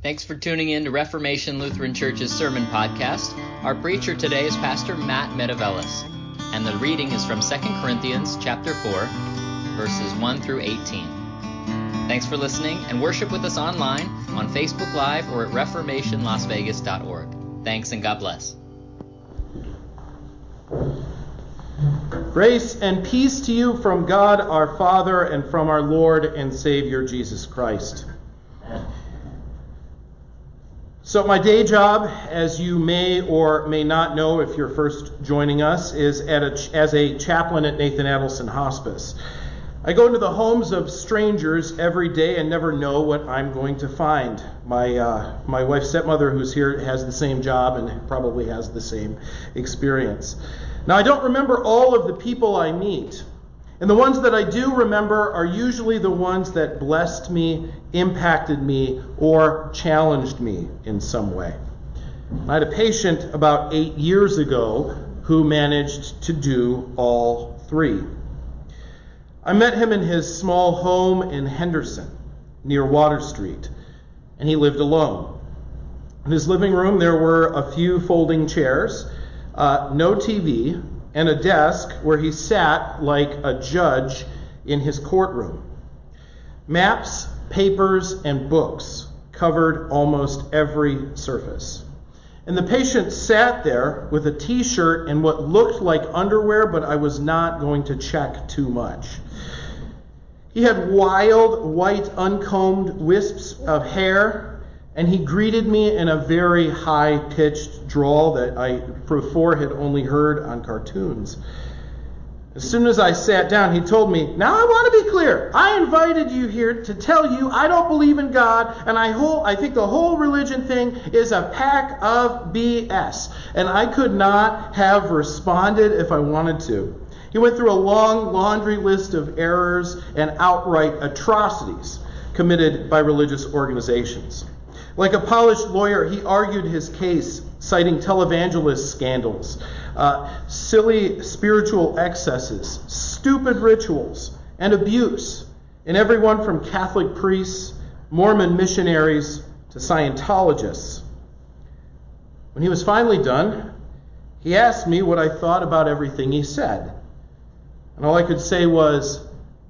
Thanks for tuning in to Reformation Lutheran Church's sermon podcast. Our preacher today is Pastor Matt Metevelis, and the reading is from 2 Corinthians chapter 4, verses 1 through 18. Thanks for listening and worship with us online on Facebook Live or at reformationlasvegas.org. Thanks and God bless. Grace and peace to you from God our Father and from our Lord and Savior Jesus Christ. So, my day job, as you may or may not know if you're first joining us, is a, as a chaplain at Nathan Adelson Hospice. I go into the homes of strangers every day and never know what I'm going to find. My, uh, my wife's stepmother, who's here, has the same job and probably has the same experience. Now, I don't remember all of the people I meet. And the ones that I do remember are usually the ones that blessed me, impacted me, or challenged me in some way. I had a patient about eight years ago who managed to do all three. I met him in his small home in Henderson, near Water Street, and he lived alone. In his living room, there were a few folding chairs, uh, no TV, and a desk where he sat like a judge in his courtroom. Maps, papers, and books covered almost every surface. And the patient sat there with a t shirt and what looked like underwear, but I was not going to check too much. He had wild, white, uncombed wisps of hair and he greeted me in a very high pitched drawl that I before had only heard on cartoons. As soon as I sat down, he told me, Now I want to be clear. I invited you here to tell you I don't believe in God, and I, whole, I think the whole religion thing is a pack of BS. And I could not have responded if I wanted to. He went through a long laundry list of errors and outright atrocities committed by religious organizations. Like a polished lawyer, he argued his case, citing televangelist scandals, uh, silly spiritual excesses, stupid rituals, and abuse in everyone from Catholic priests, Mormon missionaries, to Scientologists. When he was finally done, he asked me what I thought about everything he said. And all I could say was,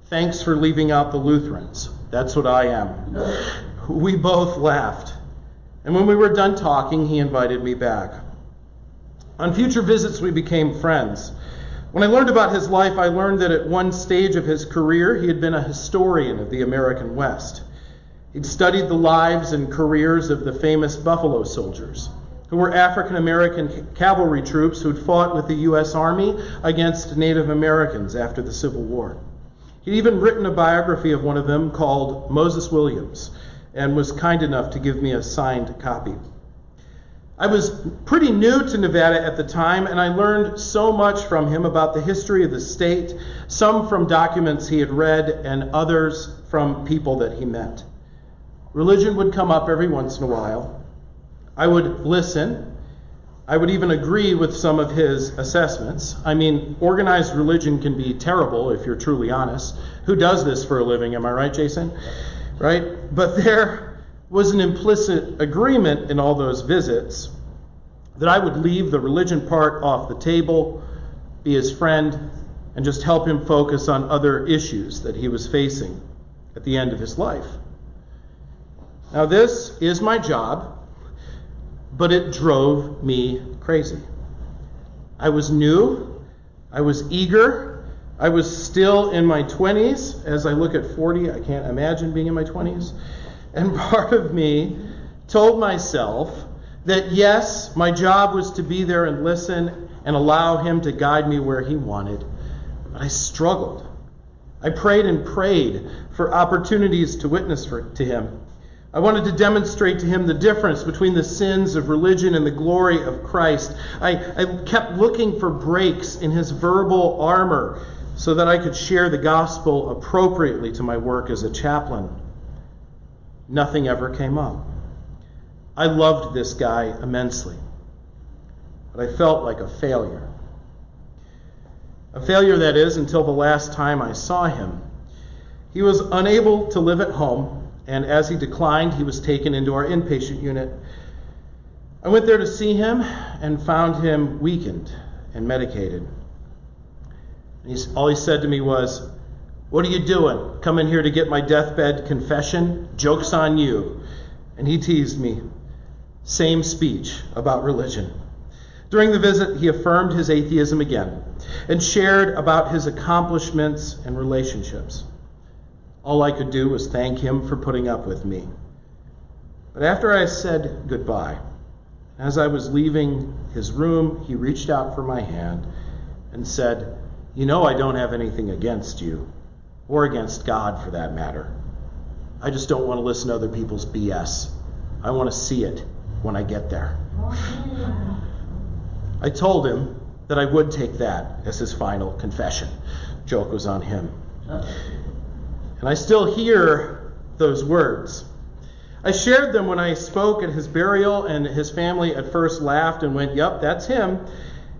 Thanks for leaving out the Lutherans. That's what I am. We both laughed. And when we were done talking, he invited me back. On future visits, we became friends. When I learned about his life, I learned that at one stage of his career, he had been a historian of the American West. He'd studied the lives and careers of the famous Buffalo Soldiers, who were African American cavalry troops who'd fought with the U.S. Army against Native Americans after the Civil War. He'd even written a biography of one of them called Moses Williams, and was kind enough to give me a signed copy. I was pretty new to Nevada at the time, and I learned so much from him about the history of the state, some from documents he had read, and others from people that he met. Religion would come up every once in a while. I would listen. I would even agree with some of his assessments. I mean, organized religion can be terrible if you're truly honest. Who does this for a living? Am I right, Jason? Right? But there was an implicit agreement in all those visits that I would leave the religion part off the table, be his friend, and just help him focus on other issues that he was facing at the end of his life. Now, this is my job, but it drove me crazy. I was new, I was eager, I was still in my 20s. As I look at 40, I can't imagine being in my 20s. And part of me told myself that yes, my job was to be there and listen and allow him to guide me where he wanted. But I struggled. I prayed and prayed for opportunities to witness for, to him. I wanted to demonstrate to him the difference between the sins of religion and the glory of Christ. I, I kept looking for breaks in his verbal armor so that I could share the gospel appropriately to my work as a chaplain. Nothing ever came up. I loved this guy immensely, but I felt like a failure. A failure, that is, until the last time I saw him. He was unable to live at home and as he declined, he was taken into our inpatient unit. I went there to see him and found him weakened and medicated. He's, all he said to me was, What are you doing? Come in here to get my deathbed confession? Joke's on you. And he teased me. Same speech about religion. During the visit, he affirmed his atheism again and shared about his accomplishments and relationships. All I could do was thank him for putting up with me. But after I said goodbye, as I was leaving his room, he reached out for my hand and said, You know, I don't have anything against you, or against God for that matter. I just don't want to listen to other people's BS. I want to see it when I get there. I told him that I would take that as his final confession. Joke was on him. And I still hear those words. I shared them when I spoke at his burial, and his family at first laughed and went, Yep, that's him.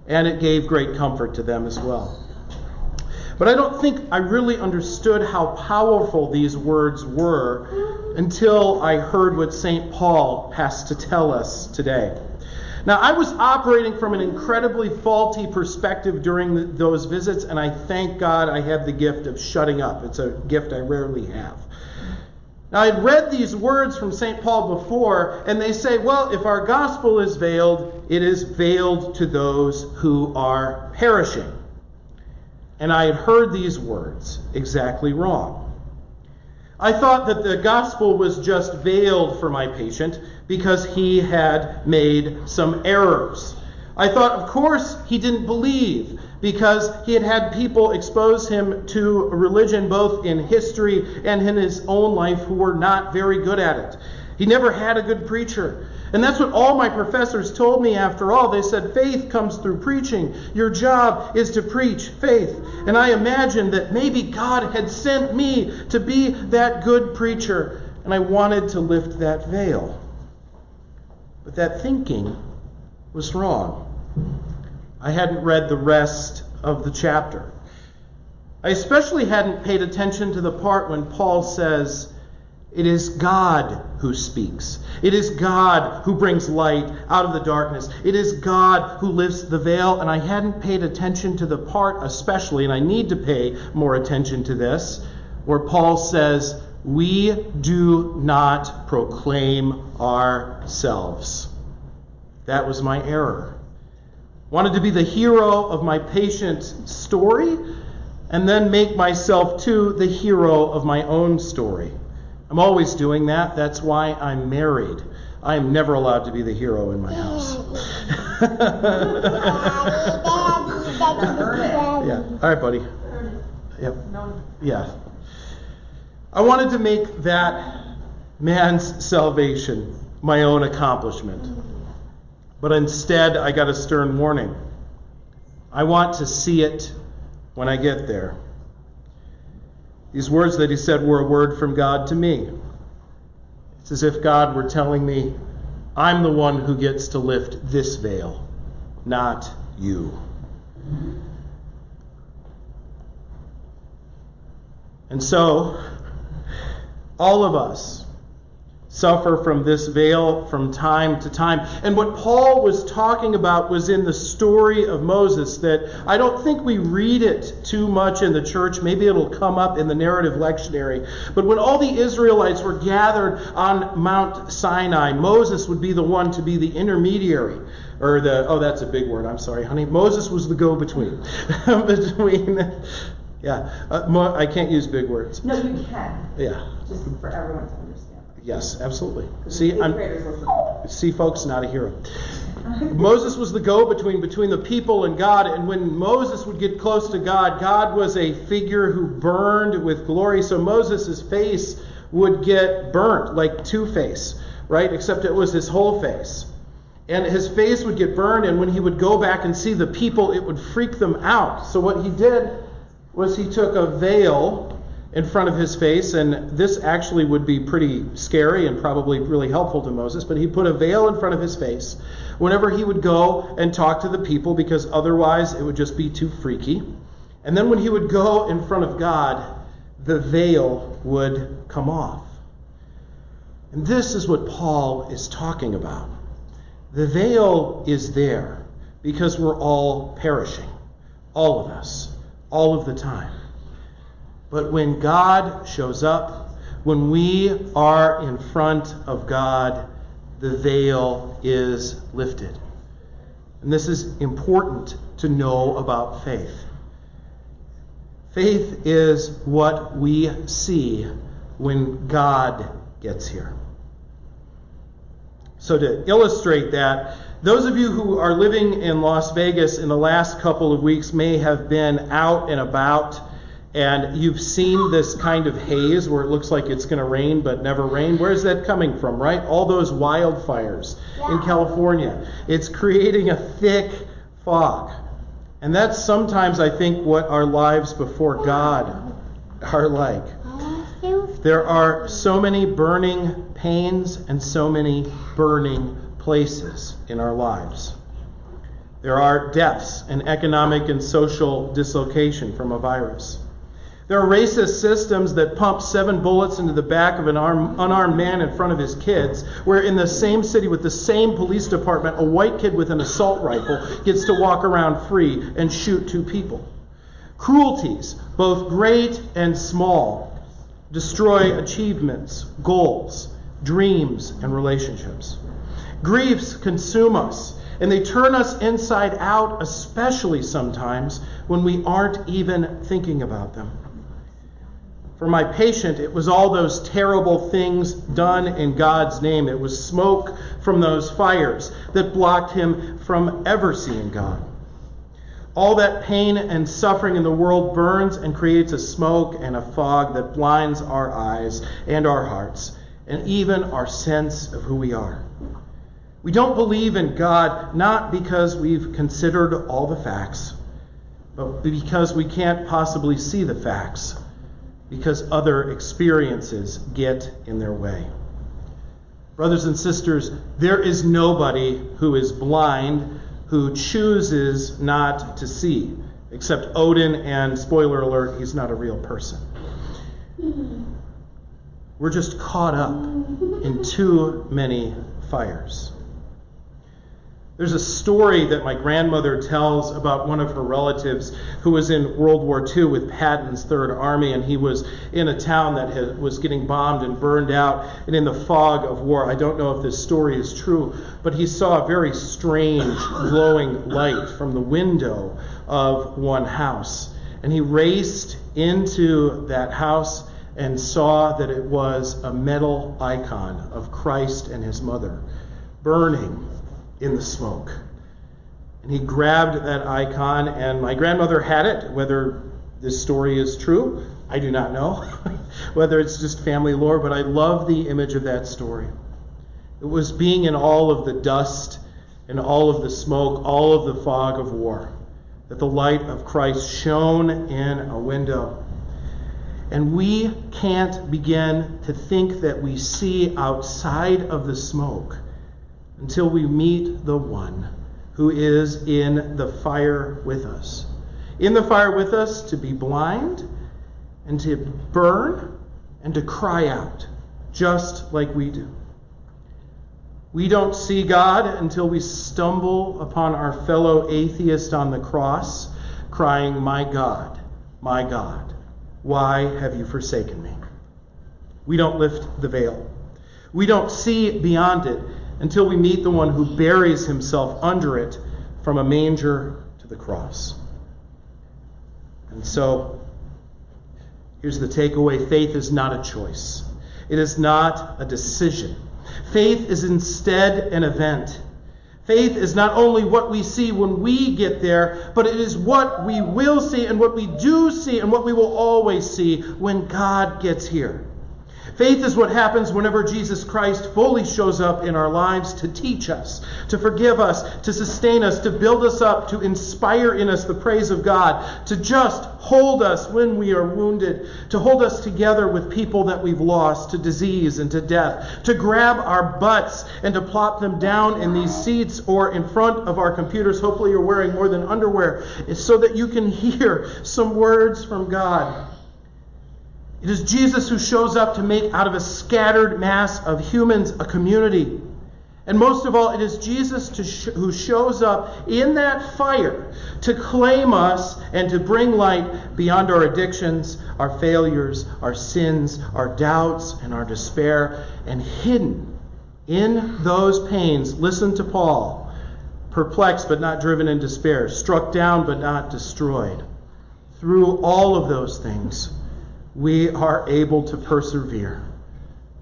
And it gave great comfort to them as well. But I don't think I really understood how powerful these words were until I heard what St. Paul has to tell us today. Now, I was operating from an incredibly faulty perspective during the, those visits, and I thank God I have the gift of shutting up. It's a gift I rarely have. Now, I'd read these words from St. Paul before, and they say, well, if our gospel is veiled, it is veiled to those who are perishing. And I had heard these words exactly wrong. I thought that the gospel was just veiled for my patient because he had made some errors. I thought, of course, he didn't believe because he had had people expose him to religion both in history and in his own life who were not very good at it. He never had a good preacher. And that's what all my professors told me after all. They said, faith comes through preaching. Your job is to preach faith. And I imagined that maybe God had sent me to be that good preacher. And I wanted to lift that veil. But that thinking was wrong. I hadn't read the rest of the chapter. I especially hadn't paid attention to the part when Paul says, It is God who speaks. It is God who brings light out of the darkness. It is God who lifts the veil. And I hadn't paid attention to the part, especially, and I need to pay more attention to this, where Paul says, We do not proclaim ourselves. That was my error. Wanted to be the hero of my patient's story and then make myself too the hero of my own story. I'm always doing that. That's why I'm married. I am never allowed to be the hero in my house. yeah. All right, buddy. Yep. Yeah. I wanted to make that man's salvation my own accomplishment. But instead, I got a stern warning. I want to see it when I get there. These words that he said were a word from God to me. It's as if God were telling me, I'm the one who gets to lift this veil, not you. And so, all of us, suffer from this veil from time to time. And what Paul was talking about was in the story of Moses that I don't think we read it too much in the church. Maybe it'll come up in the narrative lectionary. But when all the Israelites were gathered on Mount Sinai, Moses would be the one to be the intermediary. Or the, oh, that's a big word. I'm sorry, honey. Moses was the go between. between yeah, uh, I can't use big words. No, you can. Yeah. Just for everyone to understand. Yes, absolutely. See, I'm, see, folks, not a hero. Moses was the go-between between the people and God, and when Moses would get close to God, God was a figure who burned with glory. So Moses' face would get burnt like Two-Face, right? Except it was his whole face. And his face would get burned, and when he would go back and see the people, it would freak them out. So what he did was he took a veil in front of his face, and this actually would be pretty scary and probably really helpful to Moses, but he put a veil in front of his face whenever he would go and talk to the people because otherwise it would just be too freaky. And then when he would go in front of God, the veil would come off. And this is what Paul is talking about. The veil is there because we're all perishing, all of us, all of the time. But when God shows up, when we are in front of God, the veil is lifted. And this is important to know about faith. Faith is what we see when God gets here. So, to illustrate that, those of you who are living in Las Vegas in the last couple of weeks may have been out and about and you've seen this kind of haze where it looks like it's going to rain but never rain. Where's that coming from, right? All those wildfires in California. It's creating a thick fog. And that's sometimes, I think, what our lives before God are like. There are so many burning pains and so many burning places in our lives. There are deaths and economic and social dislocation from a virus. There are racist systems that pump seven bullets into the back of an arm, unarmed man in front of his kids, where in the same city with the same police department, a white kid with an assault rifle gets to walk around free and shoot two people. Cruelties, both great and small, destroy achievements, goals, dreams, and relationships. Griefs consume us, and they turn us inside out, especially sometimes when we aren't even thinking about them. For my patient, it was all those terrible things done in God's name. It was smoke from those fires that blocked him from ever seeing God. All that pain and suffering in the world burns and creates a smoke and a fog that blinds our eyes and our hearts, and even our sense of who we are. We don't believe in God not because we've considered all the facts, but because we can't possibly see the facts because other experiences get in their way. Brothers and sisters, there is nobody who is blind who chooses not to see, except Odin, and spoiler alert, he's not a real person. We're just caught up in too many fires. There's a story that my grandmother tells about one of her relatives who was in World War II with Patton's Third Army, and he was in a town that had, was getting bombed and burned out, and in the fog of war. I don't know if this story is true, but he saw a very strange glowing light from the window of one house. And he raced into that house and saw that it was a metal icon of Christ and his mother burning in the smoke. And he grabbed that icon, and my grandmother had it. Whether this story is true, I do not know. Whether it's just family lore, but I love the image of that story. It was being in all of the dust and all of the smoke, all of the fog of war, that the light of Christ shone in a window. And we can't begin to think that we see outside of the smoke until we meet the one who is in the fire with us. In the fire with us to be blind and to burn and to cry out, just like we do. We don't see God until we stumble upon our fellow atheist on the cross, crying, My God, my God, why have you forsaken me? We don't lift the veil. We don't see beyond it until we meet the one who buries himself under it from a manger to the cross. And so, here's the takeaway faith is not a choice, it is not a decision. Faith is instead an event. Faith is not only what we see when we get there, but it is what we will see and what we do see and what we will always see when God gets here. Faith is what happens whenever Jesus Christ fully shows up in our lives to teach us, to forgive us, to sustain us, to build us up, to inspire in us the praise of God, to just hold us when we are wounded, to hold us together with people that we've lost to disease and to death, to grab our butts and to plop them down in these seats or in front of our computers. Hopefully, you're wearing more than underwear so that you can hear some words from God It is Jesus who shows up to make out of a scattered mass of humans a community. And most of all, it is Jesus sh- who shows up in that fire to claim us and to bring light beyond our addictions, our failures, our sins, our doubts, and our despair. And hidden in those pains, listen to Paul perplexed but not driven in despair, struck down but not destroyed. Through all of those things, we are able to persevere.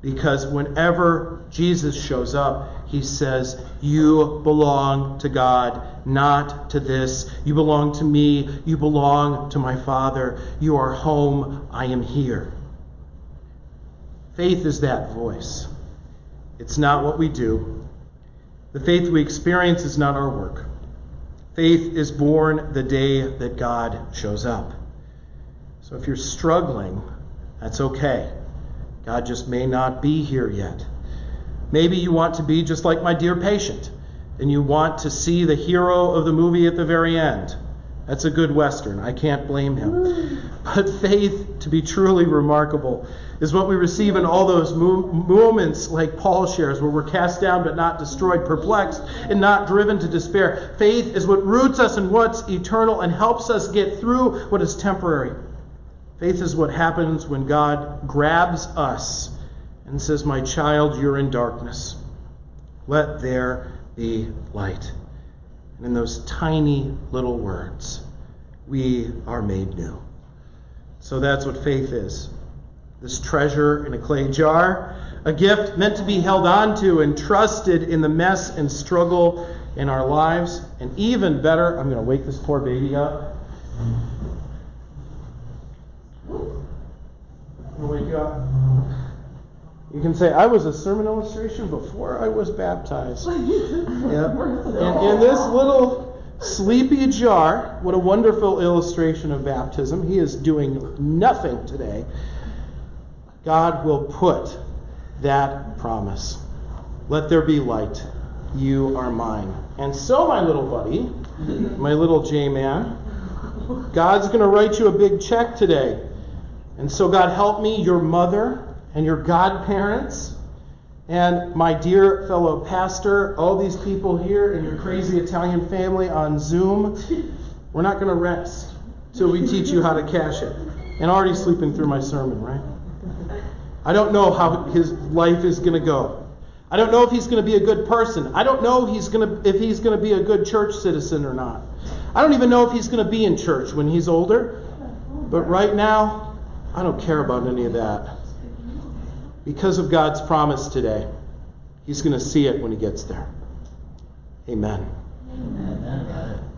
Because whenever Jesus shows up, he says, You belong to God, not to this. You belong to me. You belong to my Father. You are home. I am here. Faith is that voice. It's not what we do. The faith we experience is not our work. Faith is born the day that God shows up. So if you're struggling, that's okay. God just may not be here yet. Maybe you want to be just like my dear patient, and you want to see the hero of the movie at the very end. That's a good Western. I can't blame him. But faith, to be truly remarkable, is what we receive in all those mo- moments like Paul shares, where we're cast down but not destroyed, perplexed and not driven to despair. Faith is what roots us in what's eternal and helps us get through what is temporary. Faith is what happens when God grabs us and says, My child, you're in darkness. Let there be light. And in those tiny little words, we are made new. So that's what faith is this treasure in a clay jar, a gift meant to be held on to and trusted in the mess and struggle in our lives. And even better, I'm going to wake this poor baby up. wake you up. You can say, I was a sermon illustration before I was baptized. yep. And in this little sleepy jar, what a wonderful illustration of baptism. He is doing nothing today. God will put that promise. Let there be light. You are mine. And so, my little buddy, my little J man, God's going to write you a big check today. And so, God, help me, your mother and your godparents, and my dear fellow pastor, all these people here, and your crazy Italian family on Zoom. We're not going to rest till we teach you how to cash it. And already sleeping through my sermon, right? I don't know how his life is going to go. I don't know if he's going to be a good person. I don't know he's to, if he's going to be a good church citizen or not. I don't even know if he's going to be in church when he's older. But right now, I don't care about any of that. Because of God's promise today, He's going to see it when He gets there. Amen. Amen.